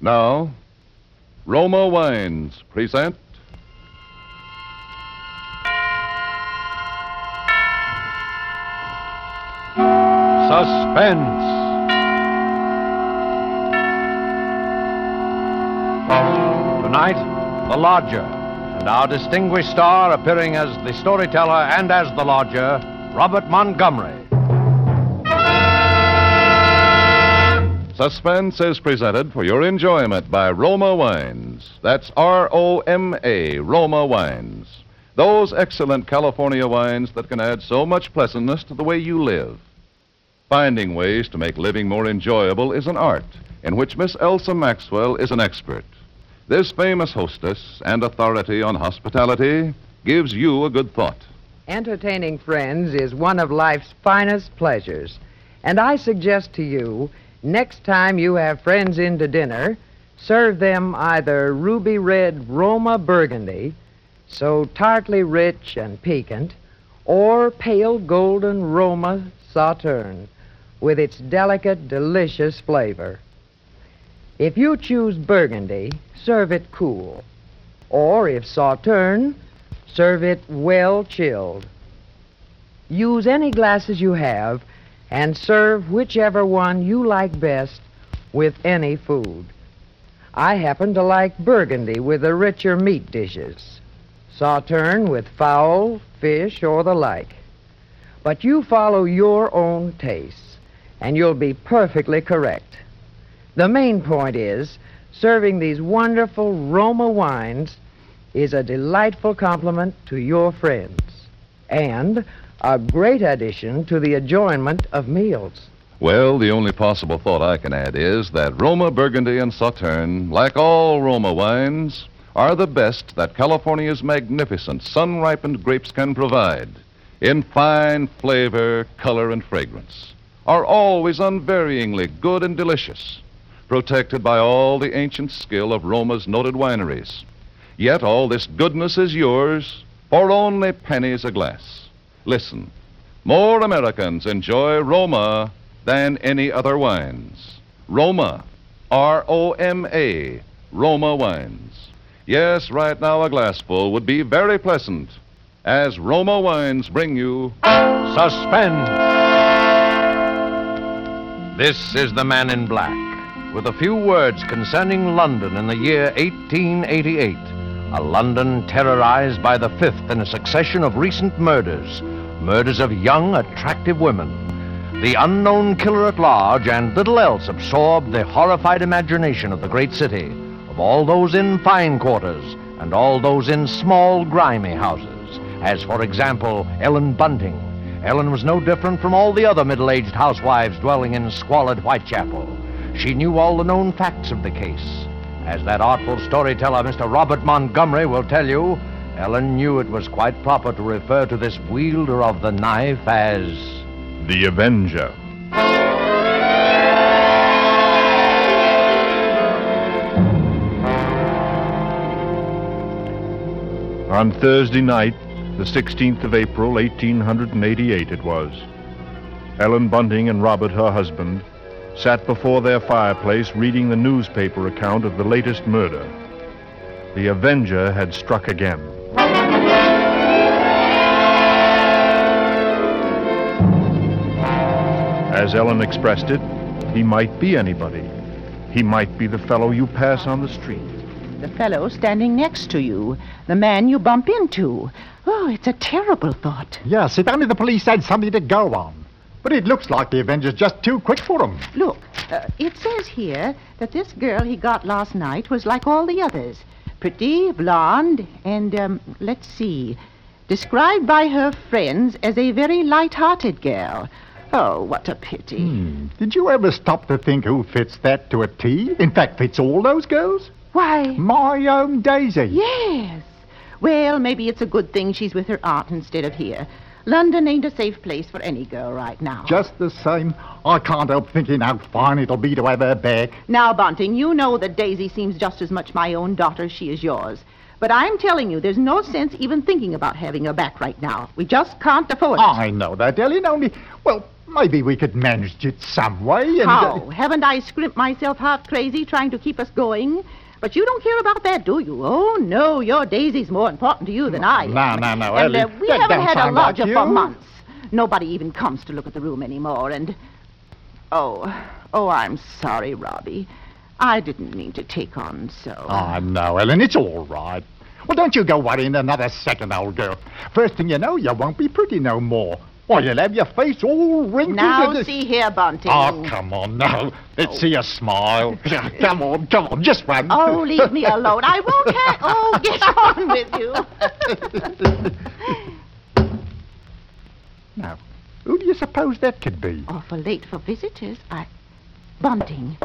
Now, Roma Wines present. Suspense. Tonight, The Lodger, and our distinguished star appearing as the storyteller and as the lodger, Robert Montgomery. Suspense is presented for your enjoyment by Roma Wines. That's R O M A, Roma Wines. Those excellent California wines that can add so much pleasantness to the way you live. Finding ways to make living more enjoyable is an art in which Miss Elsa Maxwell is an expert. This famous hostess and authority on hospitality gives you a good thought. Entertaining friends is one of life's finest pleasures. And I suggest to you, next time you have friends in to dinner, serve them either ruby red Roma Burgundy, so tartly rich and piquant, or pale golden Roma Sauterne, with its delicate, delicious flavor. If you choose Burgundy, serve it cool. Or if Sauterne, serve it well chilled. Use any glasses you have and serve whichever one you like best with any food. I happen to like Burgundy with the richer meat dishes, Sauterne with fowl, fish, or the like. But you follow your own tastes, and you'll be perfectly correct. The main point is serving these wonderful Roma wines is a delightful compliment to your friends and a great addition to the enjoyment of meals. Well, the only possible thought I can add is that Roma Burgundy and Sauterne, like all Roma wines, are the best that California's magnificent sun ripened grapes can provide in fine flavor, color, and fragrance, are always unvaryingly good and delicious, protected by all the ancient skill of Roma's noted wineries. Yet all this goodness is yours for only pennies a glass. Listen, more Americans enjoy Roma than any other wines. Roma, R O M A, Roma wines. Yes, right now a glassful would be very pleasant as Roma wines bring you Suspense. This is the man in black, with a few words concerning London in the year 1888. A London terrorized by the fifth in a succession of recent murders. Murders of young, attractive women. The unknown killer at large and little else absorbed the horrified imagination of the great city, of all those in fine quarters and all those in small, grimy houses. As, for example, Ellen Bunting. Ellen was no different from all the other middle aged housewives dwelling in squalid Whitechapel. She knew all the known facts of the case. As that artful storyteller, Mr. Robert Montgomery, will tell you, Ellen knew it was quite proper to refer to this wielder of the knife as. The Avenger. On Thursday night, the 16th of April, 1888, it was, Ellen Bunting and Robert, her husband, sat before their fireplace reading the newspaper account of the latest murder. The Avenger had struck again. As Ellen expressed it, he might be anybody. He might be the fellow you pass on the street. The fellow standing next to you. The man you bump into. Oh, it's a terrible thought. Yes, if only the police had something to go on. But it looks like the Avenger's just too quick for 'em. Look, uh, it says here that this girl he got last night was like all the others. Pretty, blonde, and, um, let's see, described by her friends as a very light-hearted girl. Oh, what a pity. Hmm. Did you ever stop to think who fits that to a T? In fact, fits all those girls? Why, My own Daisy. yes. Well, maybe it's a good thing she's with her aunt instead of here. London ain't a safe place for any girl right now. Just the same, I can't help thinking how fine it'll be to have her back. Now, Bunting, you know that Daisy seems just as much my own daughter as she is yours. But I'm telling you, there's no sense even thinking about having her back right now. We just can't afford it. I know that, Ellen, only, well, Maybe we could manage it some way. And, uh, How? Haven't I scrimped myself half crazy trying to keep us going? But you don't care about that, do you? Oh, no, your Daisy's more important to you than I am. No, no, no, And uh, Ellie, we that haven't had a sound like lodger for months. Nobody even comes to look at the room anymore, and... Oh, oh, I'm sorry, Robbie. I didn't mean to take on so. Oh, no, Ellen, it's all right. Well, don't you go worrying another second, old girl. First thing you know, you won't be pretty no more. Why, you'll have your face all wrinkled. now, and- see here, Bunting. Oh, come on now. Let's oh. see you smile. Come on, come on, just one. Oh, leave me alone. I won't have... Oh, get on with you. Now, who do you suppose that could be? Awful late for visitors. I... Bunting.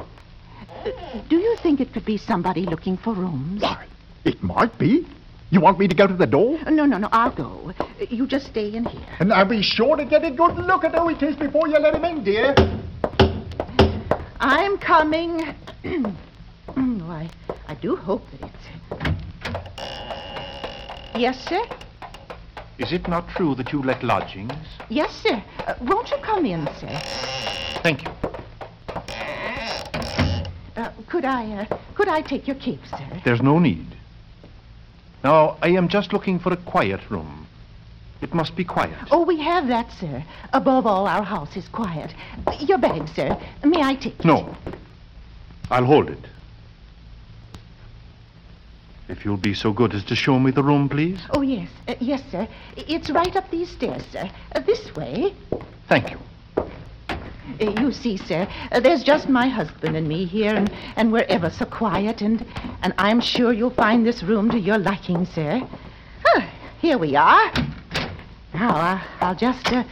Uh, do you think it could be somebody looking for rooms? Why, it might be. You want me to go to the door? No, no, no, I'll go. Uh, You just stay in here. And I'll be sure to get a good look at who it is before you let him in, dear. I'm coming. oh, I, I do hope that it's... Yes, sir? Is it not true that you let lodgings? Yes, sir. Uh, won't you come in, sir? Thank you. Uh, could I, uh, could I take your cape, sir? There's no need. Now, I am just looking for a quiet room. It must be quiet. Oh, we have that, sir. Above all, our house is quiet. Your bag, sir. May I take it? No. I'll hold it. If you'll be so good as to show me the room, please. Oh, yes. Uh, yes, sir. It's right up these stairs, sir. Uh, this way. Thank you. Uh, you see, sir, uh, there's just my husband and me here, and, and we're ever so quiet, and, and I'm sure you'll find this room to your liking, sir. Here we are. Now, uh, I'll just uh,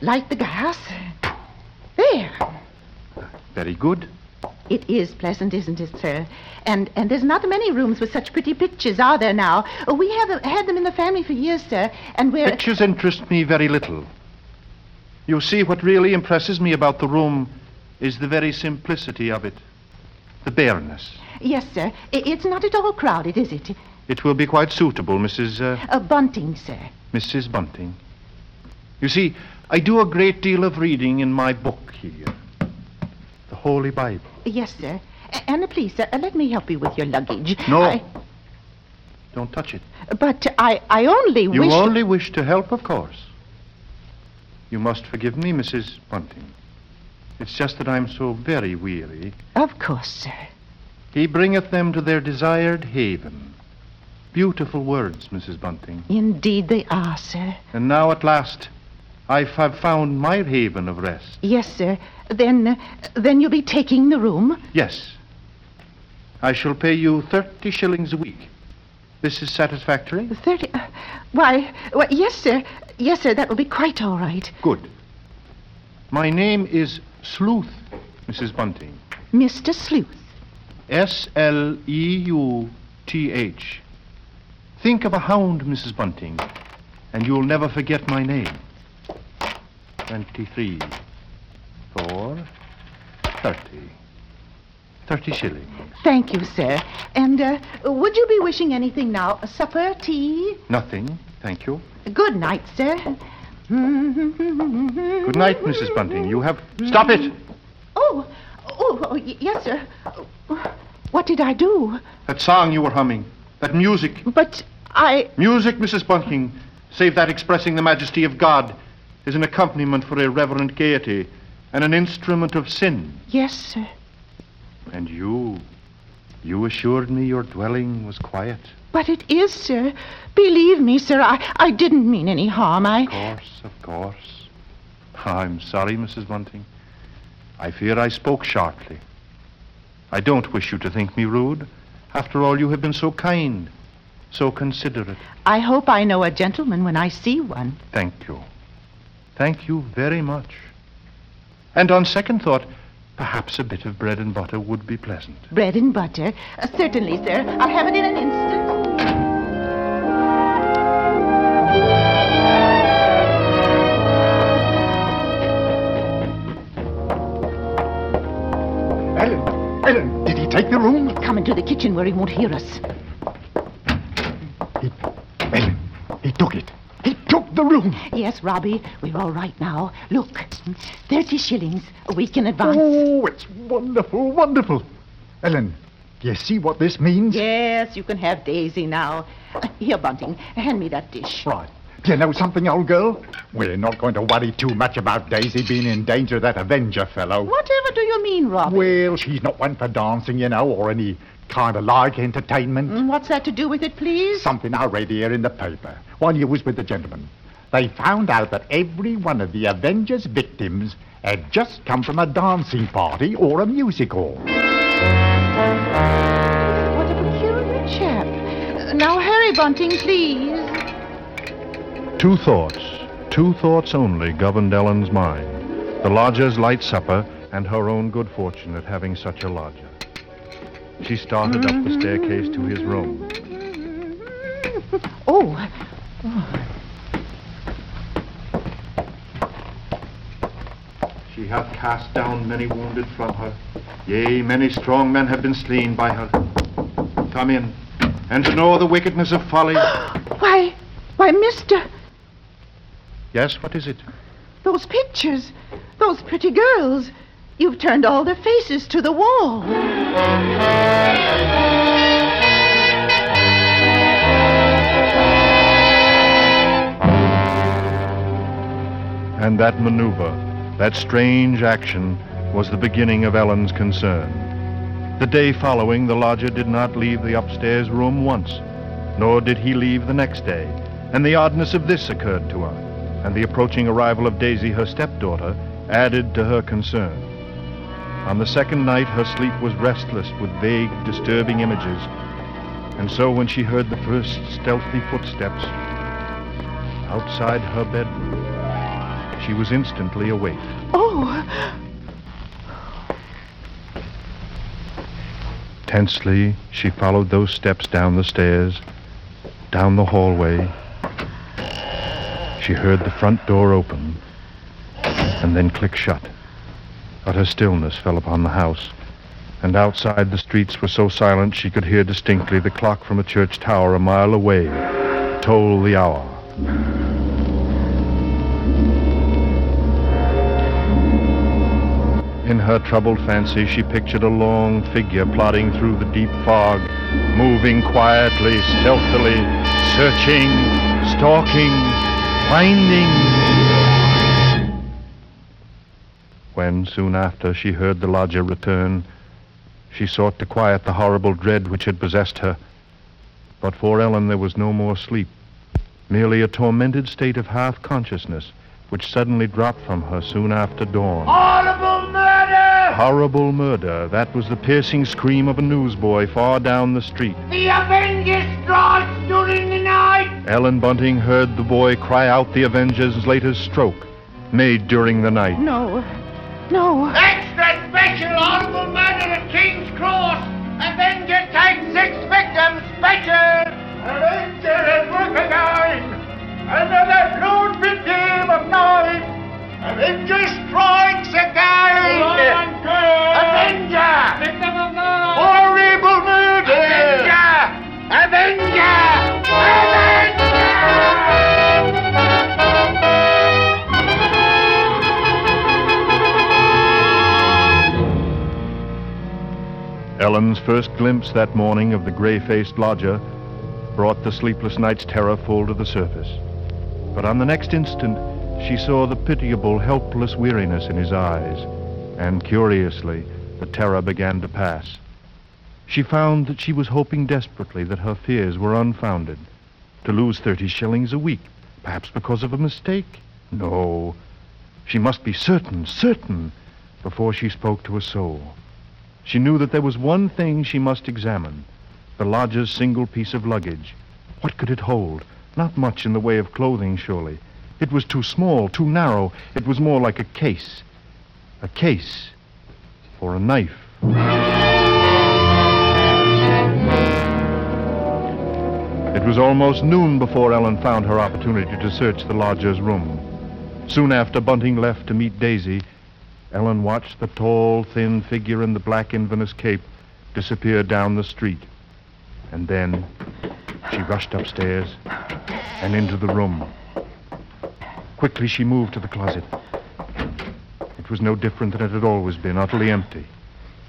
light the gas. There. Very good. It is pleasant, isn't it, sir? And and there's not many rooms with such pretty pictures, are there now? We have uh, had them in the family for years, sir, and we're... Pictures interest me very little. You see, what really impresses me about the room is the very simplicity of it, the bareness. Yes, sir. I- It's not at all crowded, is it? It will be quite suitable, Mrs. Uh, A bunting, sir. Mrs. Bunting. You see, I do a great deal of reading in my book here, the Holy Bible. Yes, sir. A- And uh, please, sir, uh, let me help you with your luggage. No. I- Don't touch it. but I, I only You wish... only wish to help, of course. You must forgive me, Mrs. Bunting. It's just that I'm so very weary. Of course, sir. He bringeth them to their desired haven. Beautiful words, Mrs. Bunting. Indeed they are, sir. And now at last, I have found my haven of rest. Yes, sir. Then, uh, then you'll be taking the room? Yes. I shall pay you 30 shillings a week. This is satisfactory? Thirty... Uh, why, why, yes, sir. Yes, sir, that will be quite all right. Good. My name is Sleuth, Mrs. Bunting. Mr. Sleuth. S L E U T H. Think of a hound, Mrs. Bunting, and you'll never forget my name. Twenty-three. Four. Thirty. Thirty shillings. Thank you, sir. And uh, would you be wishing anything now? Supper, tea? Nothing, thank you. Good night, sir. Good night, Mrs. Bunting. You have. Stop it! Oh, oh, oh y- yes, sir. What did I do? That song you were humming. That music. But I. Music, Mrs. Bunting, save that expressing the majesty of God, is an accompaniment for irreverent gaiety and an instrument of sin. Yes, sir. And you, you assured me your dwelling was quiet. But it is, sir. Believe me, sir, I, I didn't mean any harm. I. Of course, of course. I'm sorry, Mrs. Bunting. I fear I spoke sharply. I don't wish you to think me rude. After all, you have been so kind, so considerate. I hope I know a gentleman when I see one. Thank you. Thank you very much. And on second thought, perhaps a bit of bread and butter would be pleasant. Bread and butter. Uh, certainly, sir. I'll have it in an instant. Ellen, Ellen, did he take the room? Come into the kitchen where he won't hear us. He, Ellen, he took it. He took the room. Yes, Robbie, we're all right now. Look, 30 shillings a week in advance. Oh, it's wonderful, wonderful. Ellen, do you see what this means? Yes, you can have Daisy now. Uh, here, Bunting, hand me that dish. Right. Do you know something, old girl? We're not going to worry too much about Daisy being in danger of that Avenger fellow. Whatever do you mean, Robbie? Well, she's not one for dancing, you know, or any kind of like entertainment. Mm, What's that to do with it, please? Something I read here in the paper while you was with the gentleman. They found out that every one of the Avengers victims had just come from a dancing party or a music hall. What a peculiar chap. Now hurry, Bunting, please. Two thoughts, two thoughts only governed Ellen's mind the lodger's light supper and her own good fortune at having such a lodger. She started up the staircase to his room. Oh, She hath cast down many wounded from her. Yea, many strong men have been slain by her. Come in, and to know the wickedness of folly. why, why, mister, Yes, what is it? those pictures, those pretty girls. You've turned all their faces to the wall. And that maneuver, that strange action, was the beginning of Ellen's concern. The day following, the lodger did not leave the upstairs room once, nor did he leave the next day. And the oddness of this occurred to her, and the approaching arrival of Daisy, her stepdaughter, added to her concern. On the second night, her sleep was restless with vague, disturbing images, and so when she heard the first stealthy footsteps outside her bedroom, she was instantly awake. Oh, Tensely, she followed those steps down the stairs, down the hallway. She heard the front door open and then click shut. Utter stillness fell upon the house, and outside the streets were so silent she could hear distinctly the clock from a church tower a mile away toll the hour. Her troubled fancy, she pictured a long figure plodding through the deep fog, moving quietly, stealthily, searching, stalking, finding. When, soon after, she heard the lodger return, she sought to quiet the horrible dread which had possessed her. But for Ellen, there was no more sleep, merely a tormented state of half consciousness, which suddenly dropped from her soon after dawn. Murder! Horrible murder. That was the piercing scream of a newsboy far down the street. The Avengers strikes during the night! Ellen Bunting heard the boy cry out the Avenger's latest stroke, made during the night. no, no. Extra special horrible murder at King's Cross! Avenger takes six victims special! Avenger is recognized! Another blood victim of mine! Avenger strikes again! Avenger! Victim! Horrible murder! Avenger! Avenger! Avenger! Ellen's first glimpse that morning of the gray-faced lodger brought the sleepless night's terror full to the surface. But on the next instant, she saw the pitiable, helpless weariness in his eyes, and curiously, the terror began to pass. She found that she was hoping desperately that her fears were unfounded. To lose 30 shillings a week, perhaps because of a mistake? No. She must be certain, certain, before she spoke to a soul. She knew that there was one thing she must examine the lodger's single piece of luggage. What could it hold? Not much in the way of clothing, surely. It was too small, too narrow. It was more like a case. A case for a knife. It was almost noon before Ellen found her opportunity to search the lodger's room. Soon after Bunting left to meet Daisy, Ellen watched the tall, thin figure in the black Inverness cape disappear down the street. And then she rushed upstairs and into the room. Quickly, she moved to the closet. It was no different than it had always been, utterly empty.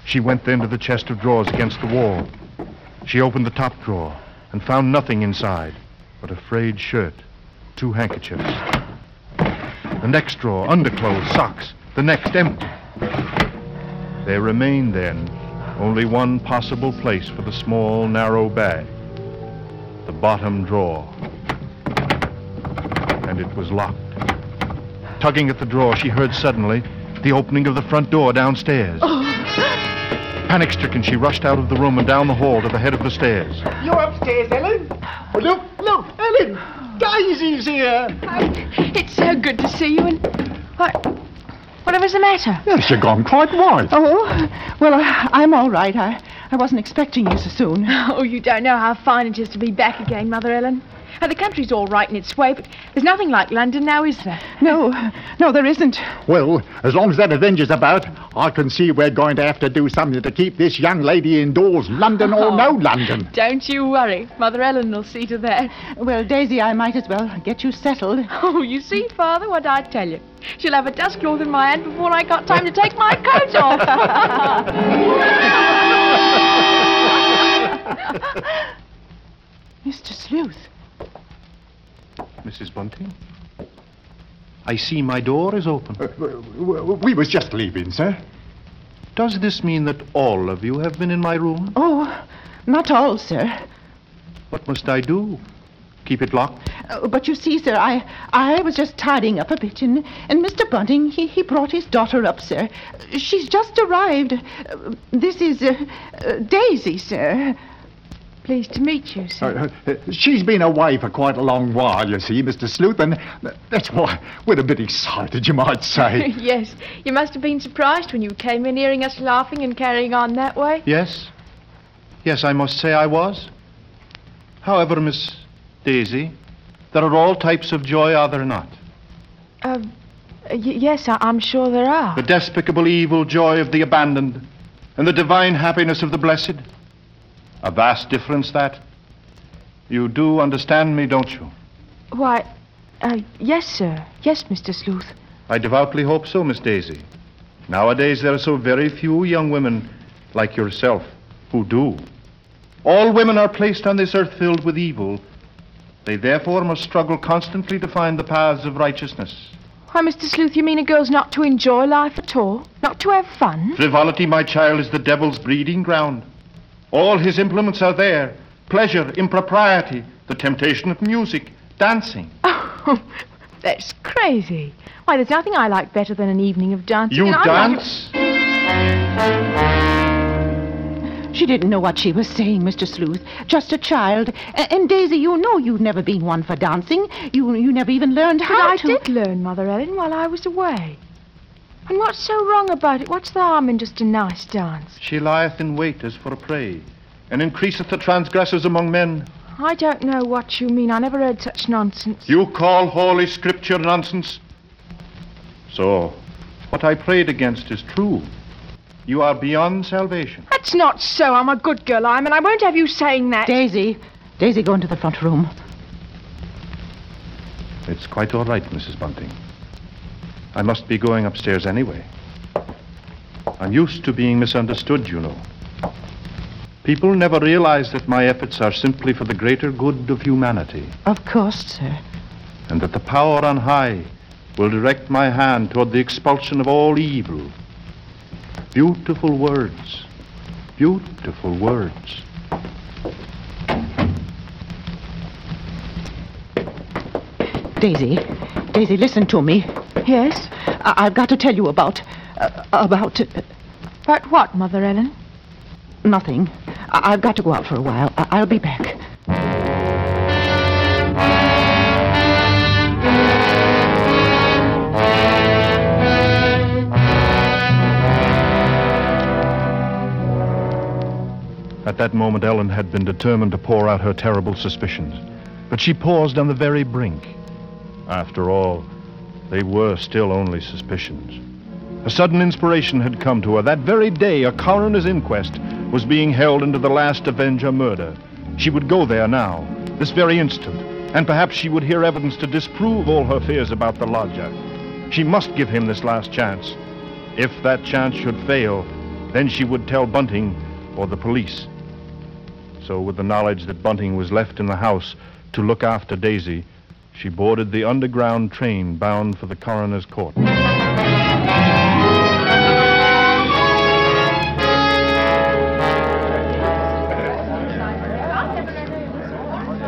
She went then to the chest of drawers against the wall. She opened the top drawer and found nothing inside but a frayed shirt, two handkerchiefs. The next drawer, underclothes, socks. The next, empty. There remained then only one possible place for the small, narrow bag the bottom drawer. And it was locked. Tugging at the drawer, she heard suddenly the opening of the front door downstairs. Oh. Panic stricken, she rushed out of the room and down the hall to the head of the stairs. You're upstairs, Ellen? Oh, look, look, Ellen! Daisy's here! It's so good to see you, and what? Whatever's the matter? Yes, you've gone quite white. Oh, well, I, I'm all right. I, I wasn't expecting you so soon. Oh, you don't know how fine it is to be back again, Mother Ellen. Uh, the country's all right in its way, but there's nothing like London now, is there? No, no, there isn't. Well, as long as that Avenger's about, I can see we're going to have to do something to keep this young lady indoors, London or no London. Don't you worry. Mother Ellen will see to that. Well, Daisy, I might as well get you settled. Oh, you see, Father, what I tell you. She'll have a dust cloth in my hand before I got time to take my coat off. Mr. Sleuth. Mrs. Bunting? I see my door is open. Uh, we was just leaving, sir. Does this mean that all of you have been in my room? Oh, not all, sir. What must I do? Keep it locked? Uh, but you see, sir, I I was just tidying up a bit, and, and Mr. Bunting, he, he brought his daughter up, sir. She's just arrived. Uh, this is uh, uh, Daisy, sir. Pleased to meet you, sir. Uh, uh, she's been away for quite a long while, you see, Mr. Sleuth, and that's why we're a bit excited, you might say. yes, you must have been surprised when you came in hearing us laughing and carrying on that way. Yes. Yes, I must say I was. However, Miss Daisy, there are all types of joy, are there not? Uh, y- yes, I- I'm sure there are. The despicable evil joy of the abandoned, and the divine happiness of the blessed. A vast difference, that. You do understand me, don't you? Why, uh, yes, sir. Yes, Mr. Sleuth. I devoutly hope so, Miss Daisy. Nowadays, there are so very few young women like yourself who do. All women are placed on this earth filled with evil. They therefore must struggle constantly to find the paths of righteousness. Why, Mr. Sleuth, you mean a girl's not to enjoy life at all? Not to have fun? Frivolity, my child, is the devil's breeding ground. All his implements are there pleasure, impropriety, the temptation of music, dancing. Oh, that's crazy. Why, there's nothing I like better than an evening of dancing. You and I like- dance? She didn't know what she was saying, Mr. Sleuth. Just a child. A- and Daisy, you know you've never been one for dancing. You you never even learned But how I to. did learn, Mother Ellen, while I was away. And what's so wrong about it? What's the harm in just a nice dance? She lieth in wait as for a prey, and increaseth the transgressors among men. I don't know what you mean. I never heard such nonsense. You call Holy Scripture nonsense? So, what I prayed against is true. You are beyond salvation. That's not so. I'm a good girl, I'm, and I won't have you saying that. Daisy, Daisy, go into the front room. It's quite all right, Mrs. Bunting. I must be going upstairs anyway. I'm used to being misunderstood, you know. People never realize that my efforts are simply for the greater good of humanity, Of course, sir. and that the power on high will direct my hand toward the expulsion of all evil. Beautiful words. Beautiful words. Daisy, Daisy, listen to me. Yes? I- I've got to tell you about. Uh, about. Uh, But what, Mother Ellen? nothing. I- I've got to go out for a while. I- I'll be back. At that moment, Ellen had been determined to pour out her terrible suspicions. But she paused on the very brink. After all, they were still only suspicions. A sudden inspiration had come to her. That very day, a coroner's inquest was being held into the last Avenger murder. She would go there now, this very instant, and perhaps she would hear evidence to disprove all her fears about the lodger. She must give him this last chance. If that chance should fail, then she would tell Bunting or the police. So, with the knowledge that Bunting was left in the house to look after Daisy, she boarded the underground train bound for the coroner's court.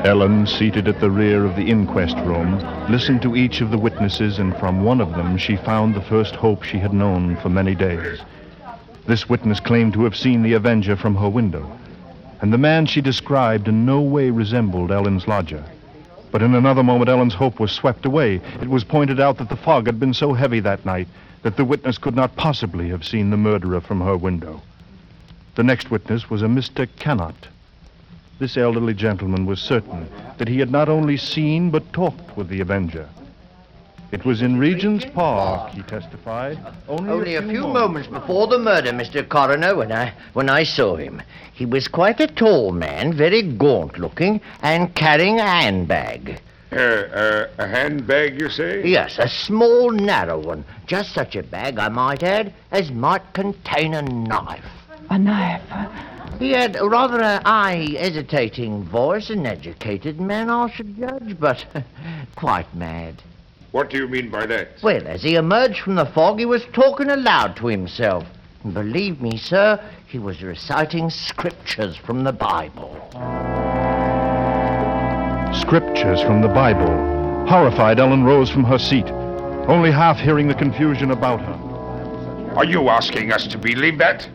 Ellen, seated at the rear of the inquest room, listened to each of the witnesses, and from one of them she found the first hope she had known for many days. This witness claimed to have seen the Avenger from her window, and the man she described in no way resembled Ellen's lodger. But in another moment, Ellen's hope was swept away. It was pointed out that the fog had been so heavy that night that the witness could not possibly have seen the murderer from her window. The next witness was a Mr. Cannot. This elderly gentleman was certain that he had not only seen but talked with the Avenger. It was in Regent's Park, he testified. Only, Only a few moments before the murder, Mr. Coroner, when I when I saw him. He was quite a tall man, very gaunt looking, and carrying a handbag. Uh, uh, a handbag, you say? Yes, a small, narrow one. Just such a bag, I might add, as might contain a knife. A knife. He had rather a high, hesitating voice, an educated man, I should judge, but quite mad. What do you mean by that? Well, as he emerged from the fog, he was talking aloud to himself. And believe me, sir, he was reciting scriptures from the Bible. Scriptures from the Bible. Horrified, Ellen rose from her seat, only half hearing the confusion about her. Are you asking us to believe that?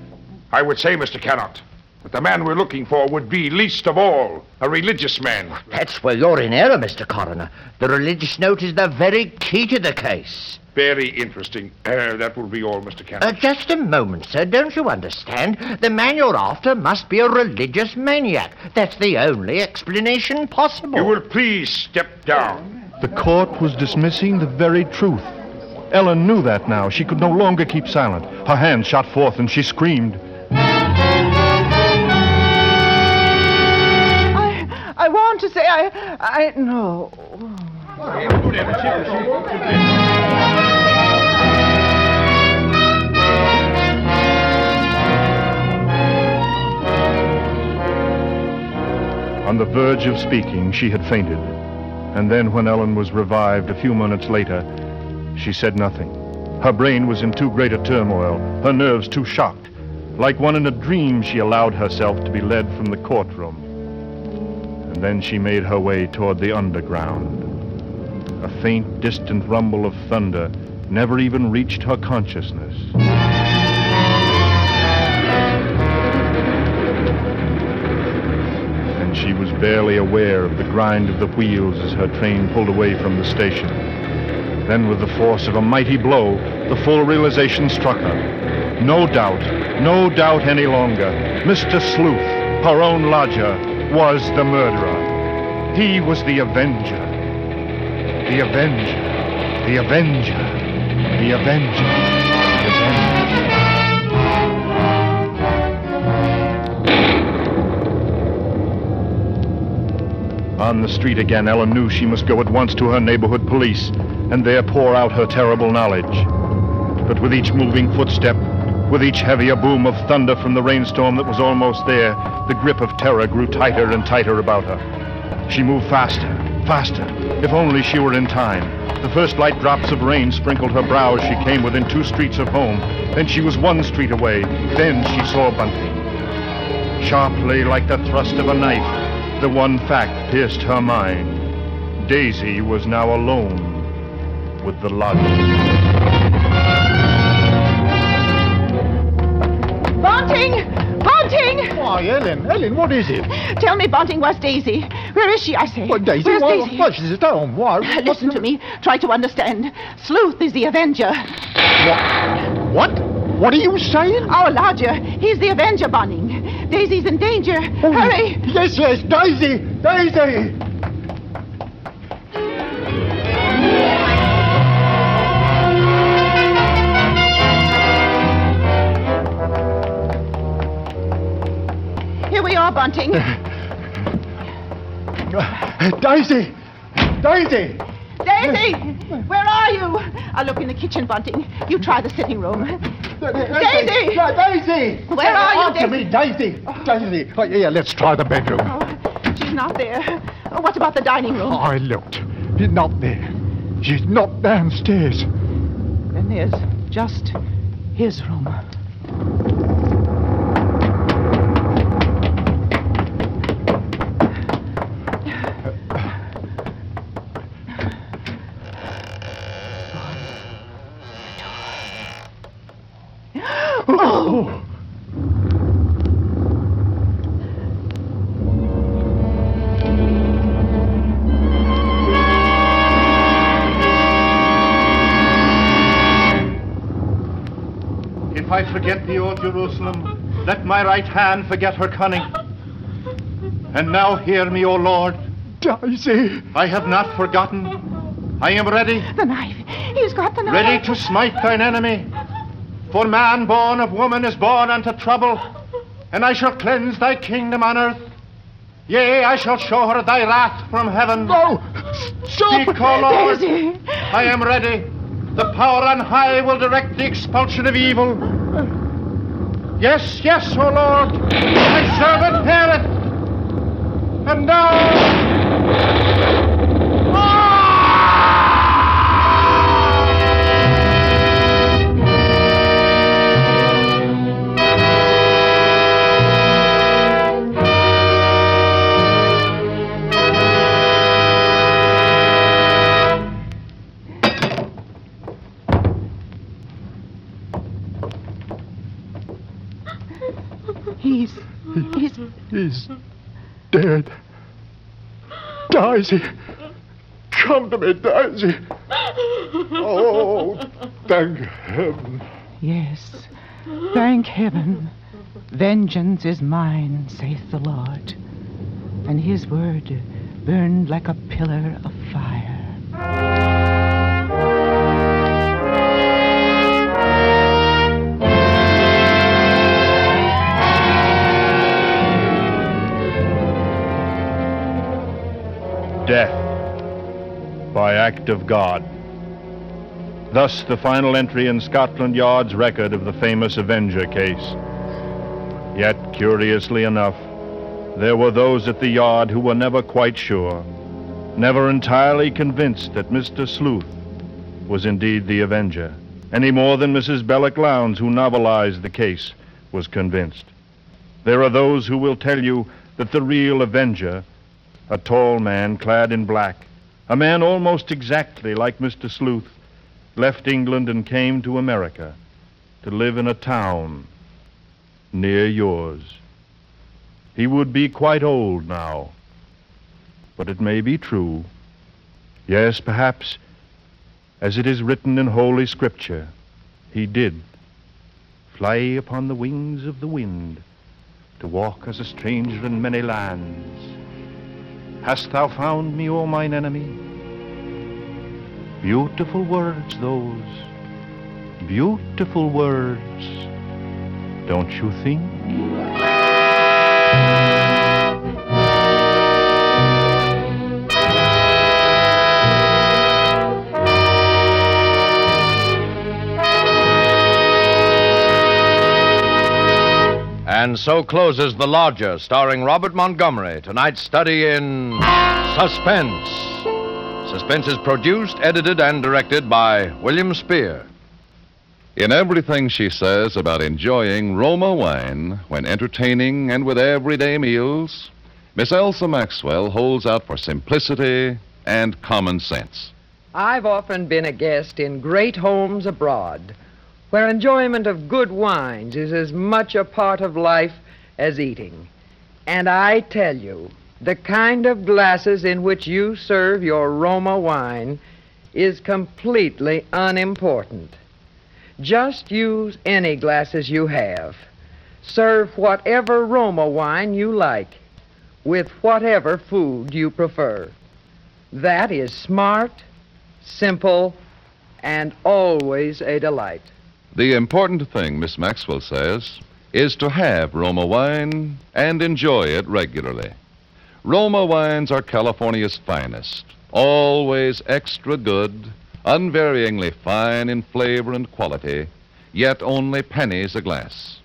I would say, Mr. Cannot, that the man we're looking for would be, least of all, a religious man. That's where you're in error, Mr. Coroner. The religious note is the very key to the case. Very interesting. Uh, that will be all, Mr. Cannot. Uh, just a moment, sir. Don't you understand? The man you're after must be a religious maniac. That's the only explanation possible. you will please step down. The court was dismissing the very truth. Ellen knew that now. She could no longer keep silent. Her hands shot forth and she screamed. Want to say I, I no. On the verge of speaking, she had fainted. And then, when Ellen was revived a few minutes later, she said nothing. Her brain was in too great a turmoil, her nerves too shocked. Like one in a dream, she allowed herself to be led from the courtroom. And then she made her way toward the underground. A faint, distant rumble of thunder never even reached her consciousness. and she was barely aware of the grind of the wheels as her train pulled away from the station. Then, with the force of a mighty blow, the full realization struck her. No doubt, no doubt any longer. Mr. Sleuth, her own lodger, was the murderer. He was the avenger. The avenger. The avenger. The avenger. On the street again, Ellen knew she must go at once to her neighborhood police and there pour out her terrible knowledge. But with each moving footstep, with each heavier boom of thunder from the rainstorm that was almost there, the grip of terror grew tighter and tighter about her. She moved faster, faster. If only she were in time. The first light drops of rain sprinkled her brow as she came within two streets of home. Then she was one street away. Then she saw Bunting. Sharply, like the thrust of a knife, the one fact pierced her mind. Daisy was now alone with the lodger. Bunting! Bunting! Why, Ellen, Ellen, what is it? Tell me, Bunting, where's Daisy? Where is she, I say? What, Daisy? Where's why, Daisy? why, she's at home. Why? Uh, listen to me. Try to understand. Sleuth is the Avenger. What? What What are you saying? Our lodger. He's the Avenger, Bunting. Daisy's in danger. Oh, Hurry! Yes, yes, Daisy! Daisy! Bunting. Daisy! Daisy! Daisy! Where are you? I'll look in the kitchen, Bunting. You try the sitting room. Daisy! Daisy! Where are you, Answer me, Daisy! Daisy! Oh, yeah, let's try the bedroom. Oh, she's not there. Oh, what about the dining room? I looked. She's not there. She's not downstairs. Then there's just his room. If I forget thee, O Jerusalem, let my right hand forget her cunning. And now hear me, O Lord. Daisy! I have not forgotten. I am ready, The knife. He's got the knife. ready to smite thine enemy. For man born of woman is born unto trouble, and I shall cleanse thy kingdom on earth. Yea, I shall show her thy wrath from heaven. No! Stop! Speak, O Lord. Daisy! I am ready. The power on high will direct the expulsion of evil. Yes, yes, O Lord. Thy servant heareth. And now. He's. Dead. Daisy! Come to me, Daisy! Oh, thank heaven. Yes. Thank heaven. Vengeance is mine, saith the Lord. And his word burned like a pillar of fire. Death by act of God. Thus the final entry in Scotland Yard's record of the famous Avenger case. Yet, curiously enough, there were those at the Yard who were never quite sure, never entirely convinced that Mr. Sleuth was indeed the Avenger, any more than Mrs. Belloc Lowndes, who novelized the case, was convinced. There are those who will tell you that the real Avenger a tall man clad in black, a man almost exactly like Mr. Sleuth, left England and came to America to live in a town near yours. He would be quite old now, but it may be true. Yes, perhaps, as it is written in Holy Scripture, he did fly upon the wings of the wind to walk as a stranger in many lands. Hast thou found me, O mine enemy? Beautiful words, those. Beautiful words. Don't you think? So closes The Lodger, starring Robert Montgomery. Tonight's study in suspense. Suspense is produced, edited, and directed by William Spier. In everything she says about enjoying Roma wine when entertaining and with everyday meals, Miss Elsa Maxwell holds out for simplicity and common sense. I've often been a guest in great homes abroad where enjoyment of good wines is as much a part of life as eating. And I tell you, the kind of glasses in which you serve your Roma wine is completely unimportant. Just use any glasses you have. Serve whatever Roma wine you like, with whatever food you prefer. That is smart, simple, and always a delight. The important thing, Miss Maxwell says, is to have Roma wine and enjoy it regularly. Roma wines are California's finest, always extra good, unvaryingly fine in flavor and quality, yet only pennies a glass.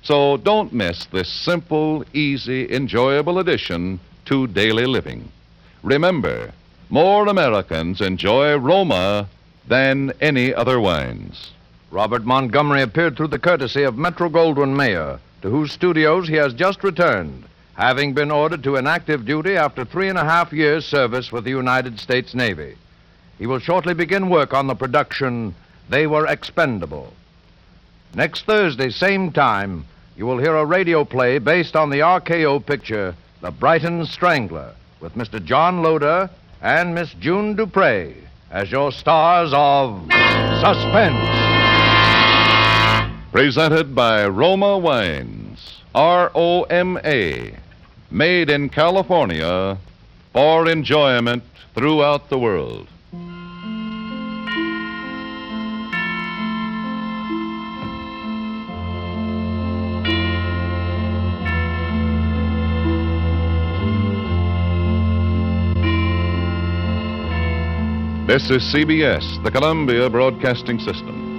So don't miss this simple, easy, enjoyable addition to daily living. Remember, more Americans enjoy Roma than any other wines. Robert Montgomery appeared through the courtesy of Metro Goldwyn Mayer, to whose studios he has just returned, having been ordered to inactive duty after three and a half years' service with the United States Navy. He will shortly begin work on the production They Were Expendable. Next Thursday, same time, you will hear a radio play based on the RKO picture The Brighton Strangler, with Mr. John Loder and Miss June Duprez as your stars of suspense. Presented by Roma Wines. R O M A. Made in California for enjoyment throughout the world. This is CBS, the Columbia Broadcasting System.